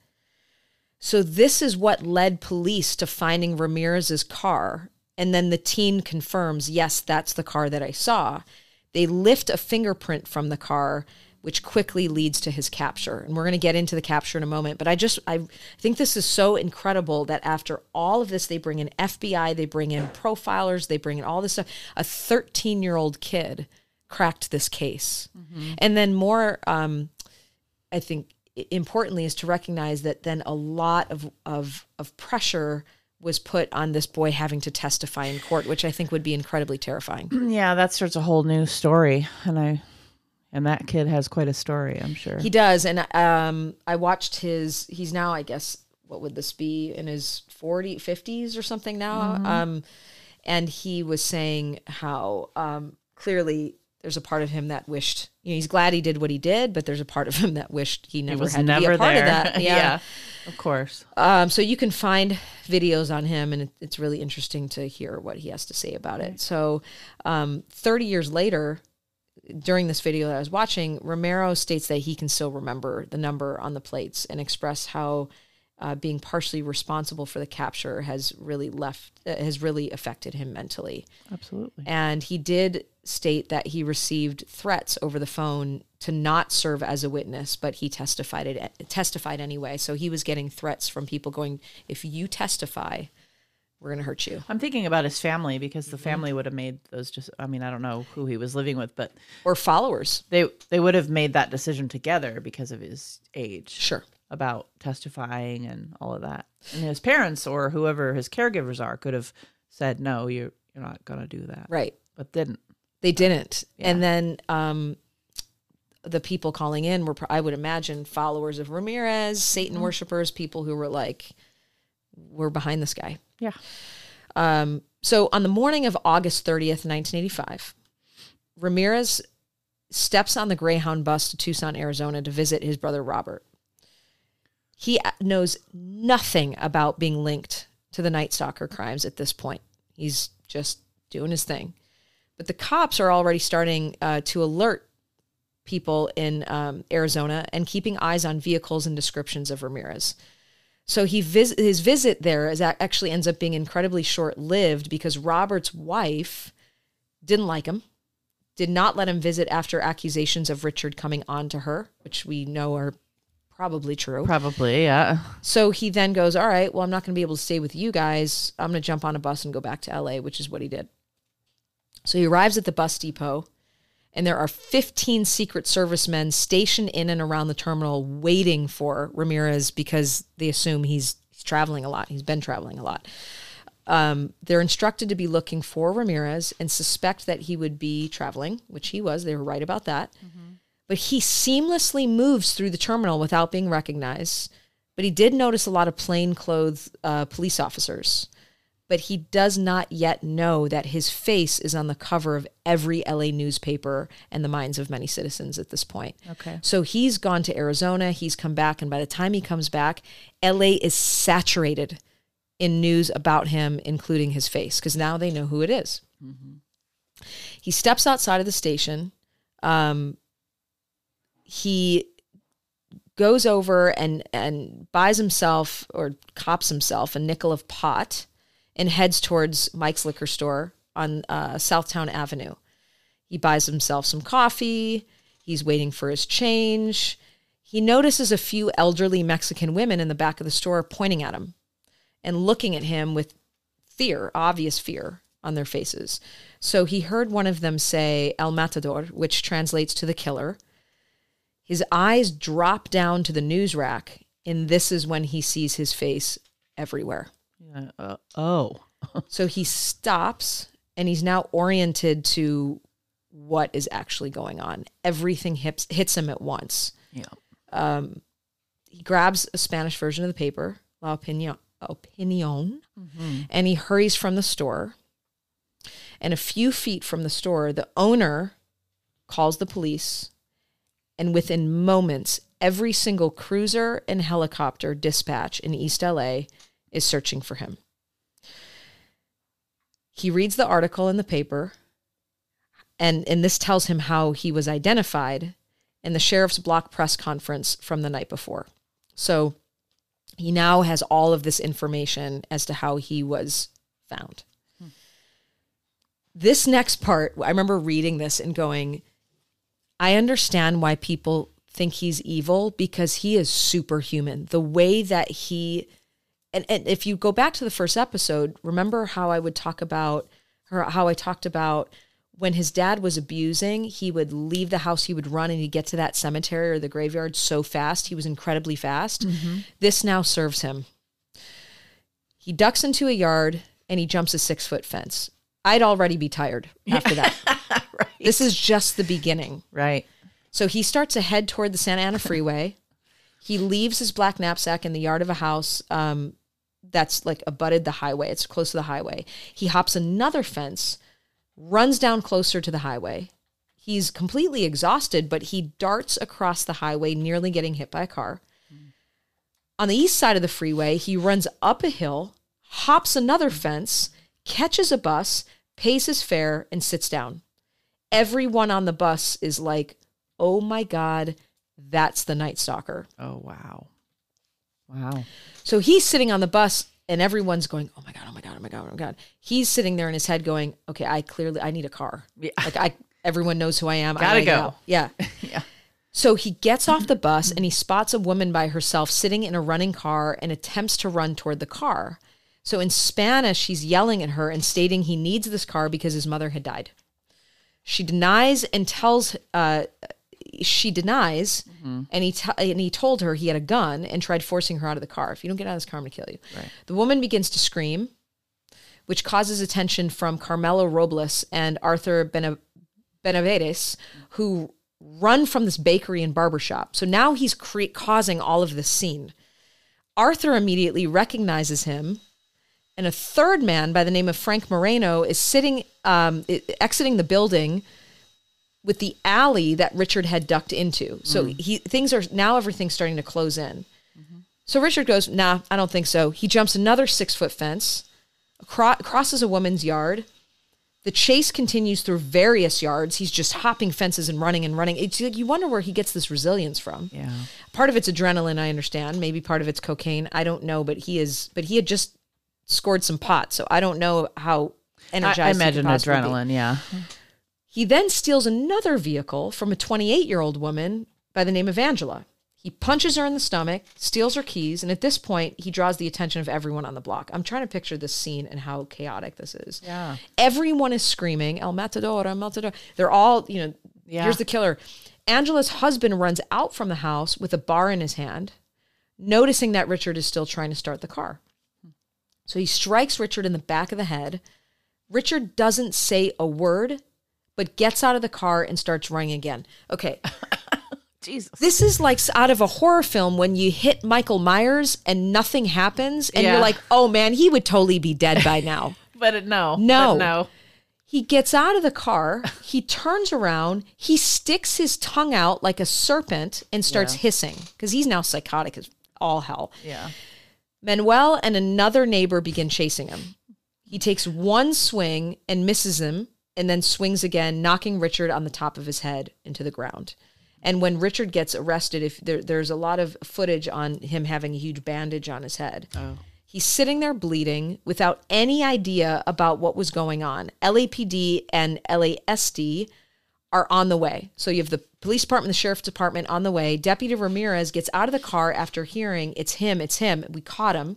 So this is what led police to finding Ramirez's car. And then the teen confirms, yes, that's the car that I saw. They lift a fingerprint from the car, which quickly leads to his capture. And we're going to get into the capture in a moment. But I just, I think this is so incredible that after all of this, they bring in FBI, they bring in profilers, they bring in all this stuff. A 13 year old kid cracked this case. And then more, um, I think importantly is to recognize that then a lot of of of pressure was put on this boy having to testify in court, which I think would be incredibly terrifying. Yeah, that starts a whole new story, and I, and that kid has quite a story. I'm sure. He does, and um, I watched his. He's now, I guess, what would this be in his 40, 50s or something now? Um, and he was saying how um, clearly there's a part of him that wished. You know, he's glad he did what he did, but there's a part of him that wished he He never was had to be never a part there. of that. yeah, of course. Um, so you can find videos on him, and it, it's really interesting to hear what he has to say about it. So, um, 30 years later, during this video that I was watching, Romero states that he can still remember the number on the plates and express how uh, being partially responsible for the capture has really left uh, has really affected him mentally. Absolutely. And he did state that he received threats over the phone to not serve as a witness, but he testified it testified anyway. So he was getting threats from people going, "If you testify, we're going to hurt you," I'm thinking about his family because Mm-hmm. the family would have made those. Just, I mean, I don't know who he was living with, but or followers. they they would have made that decision together because of his age. Sure. about testifying and all of that. And his parents or whoever his caregivers are could have said, "No, you're you're not going to do that," Right. but didn't. They didn't. And then um, the people calling in were, I would imagine, followers of Ramirez, Satan worshippers, people who were like, we're behind this guy. Yeah. Um, so on the morning of August 30th, 1985, Ramirez steps on the Greyhound bus to Tucson, Arizona to visit his brother Robert. He knows nothing about being linked to the Night Stalker crimes at this point. He's just doing his thing. But the cops are already starting uh, to alert people in um, Arizona and keeping eyes on vehicles and descriptions of Ramirez. So he vis- his visit there is actually ends up being incredibly short lived because Robert's wife didn't like him, did not let him visit after accusations of Richard coming on to her, which we know are probably true. Probably, yeah. So he then goes, All right, well, I'm not going to be able to stay with you guys. I'm going to jump on a bus and go back to LA, which is what he did. So he arrives at the bus depot, and there are 15 Secret Service men stationed in and around the terminal waiting for Ramirez because they assume he's, he's traveling a lot. He's been traveling a lot. Um, they're instructed to be looking for Ramirez and suspect that he would be traveling, which he was. They were right about that. But he seamlessly moves through the terminal without being recognized. But he did notice a lot of plainclothes uh, police officers. But he does not yet know that his face is on the cover of every LA newspaper and the minds of many citizens at this point. Okay. So he's gone to Arizona, he's come back, and by the time he comes back, LA is saturated in news about him, including his face, because now they know who it is. He steps outside of the station. Um, he goes over and and buys himself or cops himself a nickel of pot and heads towards Mike's liquor store on uh, Southtown Avenue. He buys himself some coffee. He's waiting for his change. He notices a few elderly Mexican women in the back of the store pointing at him and looking at him with fear, obvious fear on their faces. So he heard one of them say El Matador, which translates to the killer. His eyes drop down to the news rack, and this is when he sees his face everywhere. Yeah, uh, oh. So he stops and he's now oriented to what is actually going on. Everything hits, hits him at once. Yeah. He grabs a Spanish version of the paper, La Opinion, Opinion and he hurries from the store. And a few feet from the store, the owner calls the police. And within moments, every single cruiser and helicopter dispatch in East LA is searching for him. He reads the article in the paper, and, and this tells him how he was identified in the sheriff's block press conference from the night before. So he now has all of this information as to how he was found. This next part, I remember reading this and going, I understand why people think he's evil because he is superhuman. The way that he and, and if you go back to the first episode, remember how I would talk about or how I talked about when his dad was abusing, he would leave the house, he would run and he'd get to that cemetery or the graveyard so fast. He was incredibly fast. This now serves him. He ducks into a yard and he jumps a six foot fence. I'd already be tired after that. right. This is just the beginning. Right. So he starts to head toward the Santa Ana Freeway. He leaves his black knapsack in the yard of a house um, that's like abutted the highway. It's close to the highway. He hops another fence, runs down closer to the highway. He's completely exhausted, but he darts across the highway, nearly getting hit by a car. On the east side of the freeway, he runs up a hill, hops another fence, catches a bus, pays his fare, and sits down. Everyone on the bus is like, oh my God, that's the Night Stalker. Oh wow. Wow. So he's sitting on the bus and everyone's going, "Oh my god, oh my god, oh my god, oh my god." He's sitting there in his head going, "Okay, I clearly I need a car. Yeah. Like I everyone knows who I am. I Gotta get go. out." Yeah. Yeah. So he gets off the bus and he spots a woman by herself sitting in a running car and attempts to run toward the car. So in Spanish, he's yelling at her and stating he needs this car because his mother had died. She denies and tells uh, she denies, and he t- and he told her he had a gun and tried forcing her out of the car. If you don't get out of this car, I'm gonna kill you. Right. The woman begins to scream, which causes attention from Carmelo Robles and Arthur Bene- Benavides, who run from this bakery and barber shop. So now he's cre- causing all of this scene. Arthur immediately recognizes him, and a third man by the name of Frank Moreno is sitting, um, exiting the building with the alley that Richard had ducked into. So mm. he things are now everything's starting to close in. So Richard goes, "Nah, I don't think so." He jumps another six foot fence, acro- crosses a woman's yard. The chase continues through various yards. He's just hopping fences and running and running. It's like you wonder where he gets this resilience from. Yeah. Part of it's adrenaline, I understand. Maybe part of it's cocaine. I don't know, but he is. But he had just scored some pot, so I don't know how I, energized. I could imagine adrenaline. Yeah. He then steals another vehicle from a 28 year old woman by the name of Angela. He punches her in the stomach, steals her keys, and at this point, he draws the attention of everyone on the block. I'm trying to picture this scene and how chaotic this is. Yeah. Everyone is screaming, El Matador, El Matador. They're all, you know, Yeah. here's the killer. Angela's husband runs out from the house with a bar in his hand, noticing that Richard is still trying to start the car. So he strikes Richard in the back of the head. Richard doesn't say a word, but gets out of the car and starts running again. Okay, Jesus. this is like out of a horror film when you hit Michael Myers and nothing happens, and Yeah. you're like, oh man, he would totally be dead by now. But it, no. No. But no. He gets out of the car, he turns around, he sticks his tongue out like a serpent and starts Yeah. hissing because he's now psychotic as all hell. Yeah. Manuel and another neighbor begin chasing him. He takes one swing and misses him and then swings again, knocking Richard on the top of his head into the ground. And when Richard gets arrested, if there, there's a lot of footage on him having a huge bandage on his head. Oh. He's sitting there bleeding without any idea about what was going on. LAPD and LASD are on the way. So you have the police department, the sheriff's department on the way. Deputy Ramirez gets out of the car after hearing it's him, it's him. We caught him.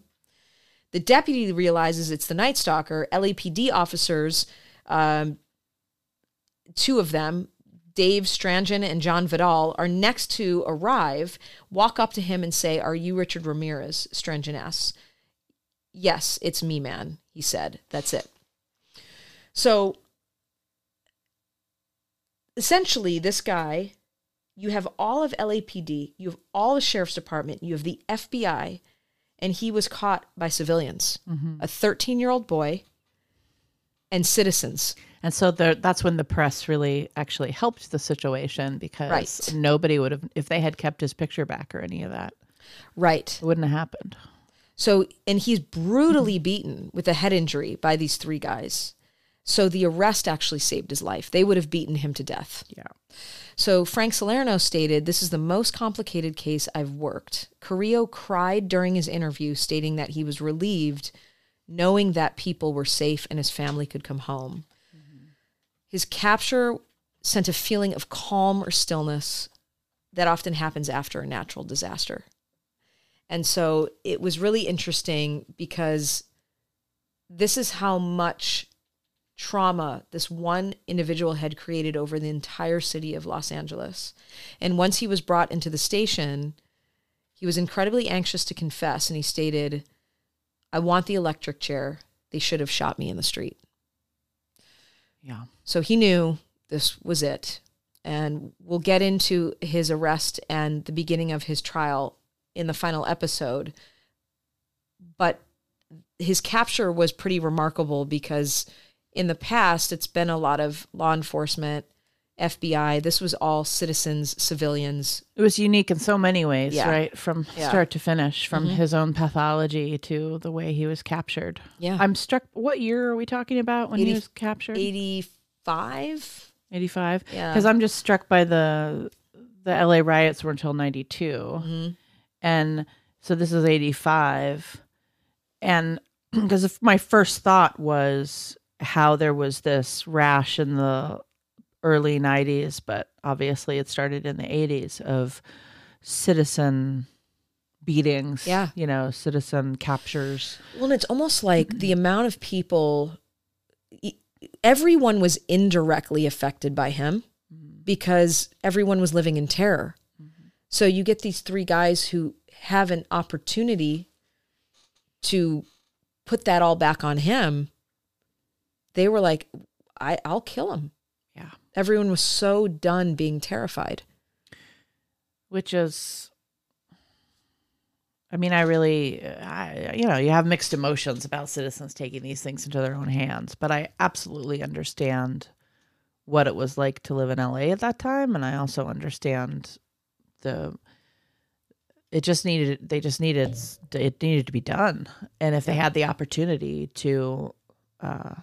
The deputy realizes it's the Night Stalker. LAPD officers, um, two of them, Dave Strangen and John Vidal are next to arrive, walk up to him and say, Are you Richard Ramirez? Strangen asks. Yes, it's me, man, he said. That's it. So essentially, this guy, you have all of LAPD, you have all the sheriff's department, you have the FBI, and he was caught by civilians, mm-hmm. a 13 year old boy, and citizens. And so there, that's when the press really actually helped the situation because Right. nobody would have, if they had kept his picture back or any of that, Right. it wouldn't have happened. So, and he's brutally beaten with a head injury by these three guys. So the arrest actually saved his life. They would have beaten him to death. Yeah. So Frank Salerno stated, This is the most complicated case I've worked. Carrillo cried during his interview, stating that he was relieved knowing that people were safe and his family could come home. His capture sent a feeling of calm or stillness that often happens after a natural disaster. And so it was really interesting because this is how much trauma this one individual had created over the entire city of Los Angeles. And once he was brought into the station, he was incredibly anxious to confess and he stated, I want the electric chair. They should have shot me in the street. Yeah. So he knew this was it. And we'll get into his arrest and the beginning of his trial in the final episode. But his capture was pretty remarkable because in the past, it's been a lot of law enforcement, FBI. This was all citizens, civilians. It was unique in so many ways, Yeah. right? From Yeah. start to finish, from his own pathology to the way he was captured. Yeah. I'm struck. What year are we talking about when Eighty- he was captured? 85? 85. Yeah. Because I'm just struck by the the LA riots were until 92. Mm-hmm. And so this is 85. And because my first thought was how there was this rash in the early 90s, but obviously it started in the 80s of citizen beatings, Yeah. you know, citizen captures. Well, and it's almost like the amount of people, everyone was indirectly affected by him mm-hmm. because everyone was living in terror. Mm-hmm. So you get these three guys who have an opportunity to put that all back on him. They were like, I, I'll kill him. Yeah. Everyone was so done being terrified. which is i mean i really I, you know you have mixed emotions about citizens taking these things into their own hands but i absolutely understand what it was like to live in la at that time and i also understand the it just needed they just needed it needed to be done and if they had the opportunity to uh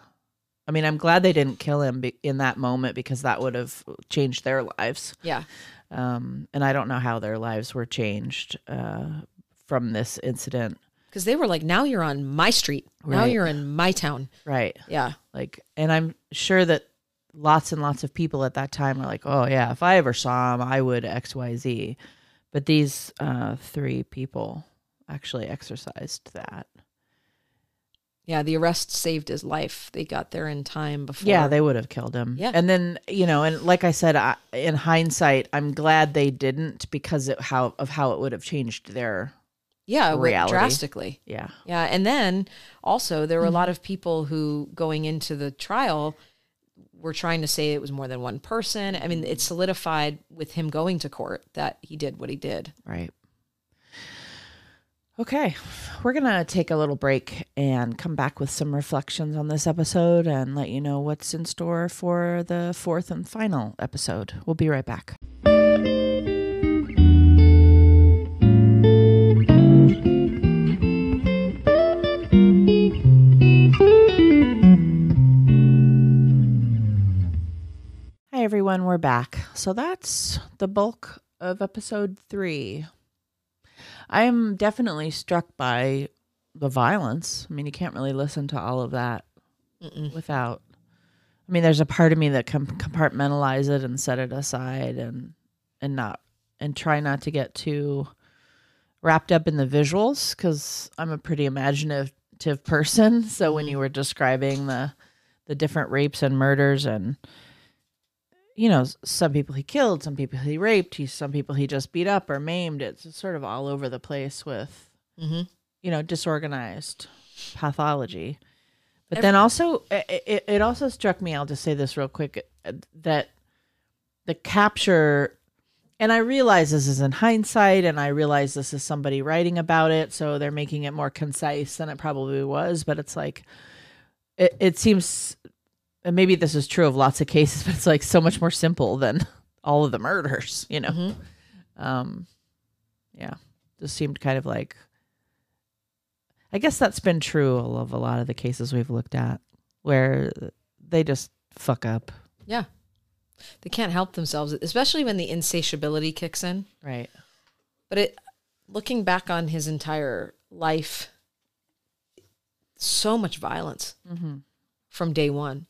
i mean i'm glad they didn't kill him be- in that moment because that would have changed their lives Yeah. um, and I don't know how their lives were changed uh, from this incident. Because they were like, now you're on my street. Now you're in my town. Right. Yeah. Like, and I'm sure that lots and lots of people at that time were like, oh, yeah, if I ever saw him, I would XYZ. But these uh, three people actually exercised that. Yeah. The arrest saved his life. They got there in time before. Yeah, they would have killed him. Yeah. And then, you know, and like I said, I, in hindsight, I'm glad they didn't because it, how of how it would have changed their, yeah, reality. drastically. yeah. Yeah, and then also there were a Mm-hmm. lot of people who going into the trial were trying to say it was more than one person. I mean, it solidified with him going to court that he did what he did. Right. Okay, we're going to take a little break and come back with some reflections on this episode and let you know what's in store for the fourth and final episode. We'll be right back. Hi, everyone. We're back. So that's the bulk of episode three. I am definitely struck by the violence. I mean, you can't really listen to all of that without. I mean, there's a part of me that can compartmentalize it and set it aside and and not and try not to get too wrapped up in the visuals because I'm a pretty imaginative person. So when mm-hmm. you were describing the the different rapes and murders and you know, some people he killed, some people he raped, he some people he just beat up or maimed. It's sort of all over the place with, Mhm. you know, disorganized pathology. But then also, it, it, it also struck me. I'll just say this real quick uh, that the capture, and I realize this is in hindsight, and I realize this is somebody writing about it, so they're making it more concise than it probably was. But it's like, it, it seems and maybe this is true of lots of cases, but it's like so much more simple than all of the murders, you know. Mhm. Um, yeah, just seemed kind of like. I guess that's been true of a lot of the cases we've looked at, where they just fuck up. Yeah. They can't help themselves, especially when the insatiability kicks in. Right. But it looking back on his entire life, so much violence Mm-hmm. from day one.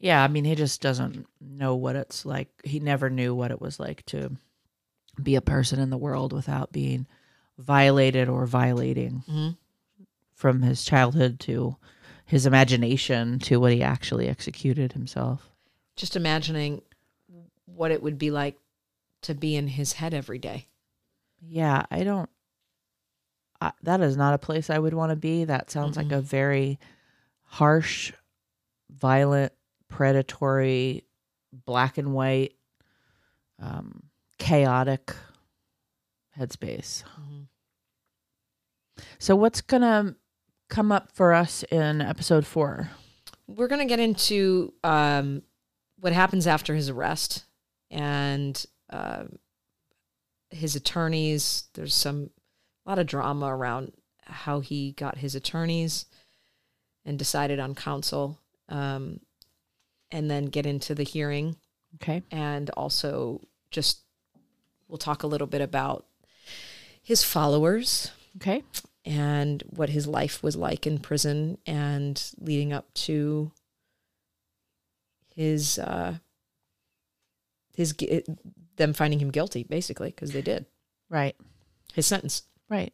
Yeah, I mean, he just doesn't know what it's like. He never knew what it was like to be a person in the world without being violated or violating Mhm. from his childhood to his imagination to what he actually executed himself. Just imagining what it would be like to be in his head every day. Yeah, I don't. I, that is not a place I would want to be. That sounds like a very harsh, violent, predatory, black and white, um, chaotic headspace. So, what's gonna come up for us in episode four? We're going to get into um, what happens after his arrest and uh, his attorneys. There's some a lot of drama around how he got his attorneys and decided on counsel, um, and then get into the hearing Okay. and also just we'll talk a little bit about his followers Okay. and what his life was like in prison and leading up to his uh his them finding him guilty basically because they did Right. his sentence Right.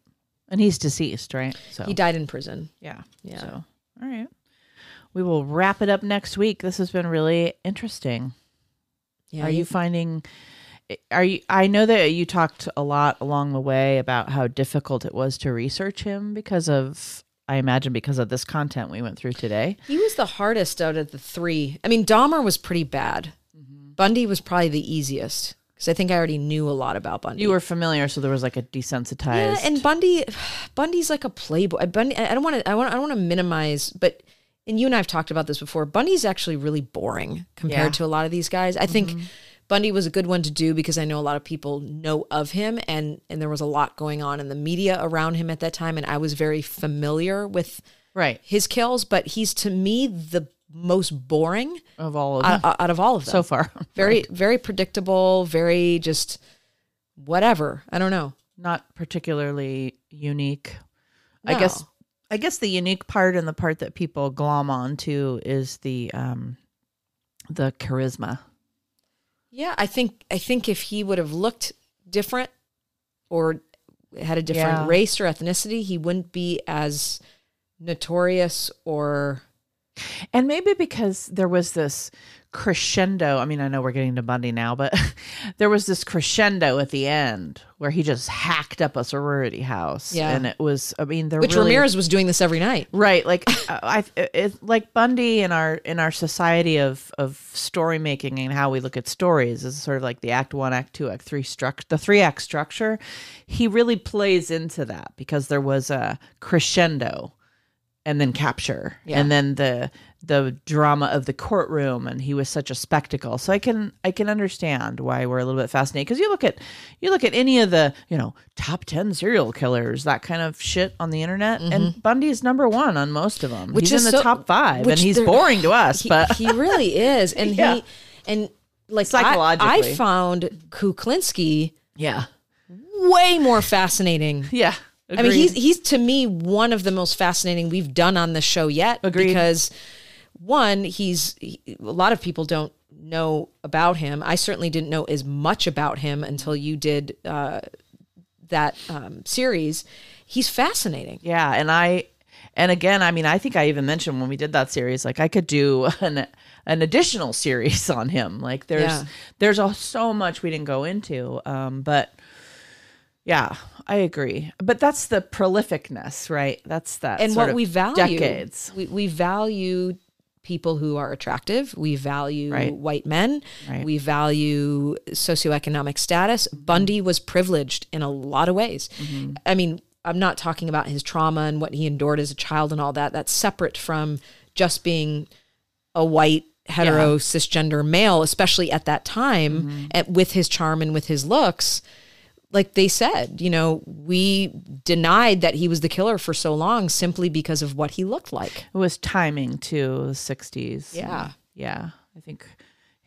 And he's deceased, right? So he died in prison Yeah. Yeah. So, all right. We will wrap it up next week. This has been really interesting. yeah are you finding are you I know that you talked a lot along the way about how difficult it was to research him because of I imagine because of this content we went through today. he was the hardest out of the three i mean dahmer was pretty bad mm-hmm. bundy was probably the easiest because i think i already knew a lot about bundy You were familiar so there was like a desensitized Yeah, and Bundy, Bundy's like a playboy. Bundy, I don't want to, I want, I don't want to minimize, but and you and I've talked about this before. Bundy's actually really boring compared Yeah. to a lot of these guys. I think mm-hmm. Bundy was a good one to do because I know a lot of people know of him, and and there was a lot going on in the media around him at that time, and I was very familiar with right his kills. But he's to me the most boring of all of them out, out of all of them. so far. very, very predictable. Very just whatever. I don't know. Not particularly unique. I guess I guess the unique part and the part that people glom onto is the um the charisma. Yeah, I think I think if he would have looked different or had a different Yeah. race or ethnicity, he wouldn't be as notorious or And maybe because there was this crescendo. I mean, I know we're getting to Bundy now, but there was this crescendo at the end where he just hacked up a sorority house. Yeah. And it was, I mean, they're which really, Ramirez was doing this every night. Right, like uh, I, it's like Bundy in our in our society of of story making and how we look at stories is sort of like the Act One, Act Two, Act Three structure, the three act structure. He really plays into that because there was a crescendo, and then capture, Yeah. and then the the drama of the courtroom, and he was such a spectacle. So I can I can understand why we're a little bit fascinated because you look at you look at any of the you know top ten serial killers that kind of shit on the internet, and Bundy's number one on most of them. Mm-hmm. Which he's is in the so- top five, and he's boring to us, He, but he really is, and Yeah. he and like I, I found Kuklinski yeah, way more fascinating. yeah. I mean, he's he's to me one of the most fascinating we've done on the show yet. Agreed. Because one, he's he, a lot of people don't know about him. I certainly didn't know as much about him until you did uh, that um, series. He's fascinating. Yeah, and I and again, I mean, I think I even mentioned when we did that series, like I could do an an additional series on him. Like there's Yeah. there's a, so much we didn't go into, um, but yeah, I agree. But that's the prolificness, right? That's that. and sort what of we value decades. We, we value people who are attractive we value Right. white men Right. we value socioeconomic status bundy was privileged in a lot of ways Mm-hmm. i mean i'm not talking about his trauma and what he endured as a child and all that that's separate from just being a white hetero cisgender male especially at that time Mm-hmm. and with his charm and with his looks like they said, you know, we denied that he was the killer for so long simply because of what he looked like. It was timing too, the 60s. Yeah. Yeah. I think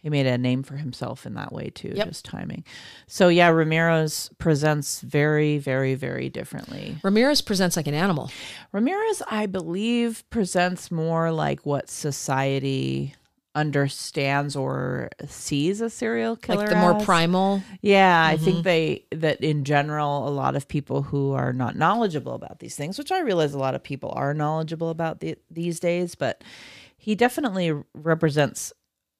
he made a name for himself in that way too, Yep. just timing. So, yeah, Ramirez presents very, very, very differently. Ramirez presents like an animal. Ramirez, I believe, presents more like what society understands or sees a serial killer Like the more as. primal. Yeah, I mm-hmm. think they that in general, a lot of people who are not knowledgeable about these things, which I realize a lot of people are knowledgeable about the, these days, but he definitely represents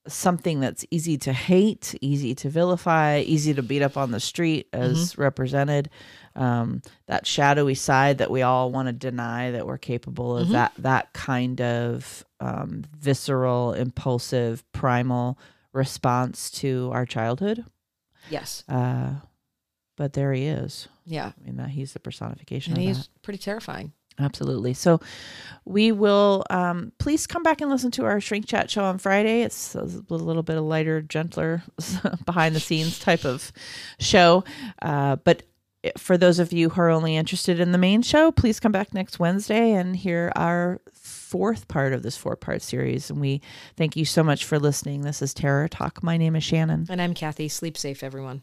something that's easy to hate, easy to vilify, easy to beat up on the street, as represented. Um, that shadowy side that we all want to deny that we're capable of that that kind of um, visceral, impulsive, primal response to our childhood. Yes. Uh, but there he is. Yeah. I mean, that he's the personification And he's that. pretty terrifying. Absolutely. So we will um, please come back and listen to our Shrink Chat show on Friday. It's a little bit of lighter, gentler, behind the scenes type of show. Uh, but for those of you who are only interested in the main show, please come back next Wednesday and hear our fourth part of this four part series. And we thank you so much for listening. This is Terror Talk. My name is Shannon. And I'm Kathy. Sleep safe, everyone.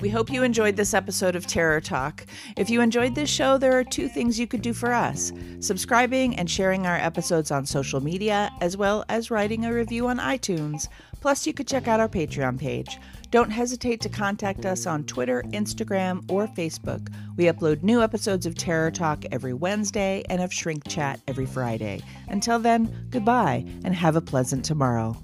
We hope you enjoyed this episode of Terror Talk. If you enjoyed this show, there are two things you could do for us subscribing and sharing our episodes on social media, as well as writing a review on iTunes. Plus, you could check out our Patreon page. Don't hesitate to contact us on Twitter, Instagram, or Facebook. We upload new episodes of Terror Talk every Wednesday and of Shrink Chat every Friday. Until then, goodbye and have a pleasant tomorrow.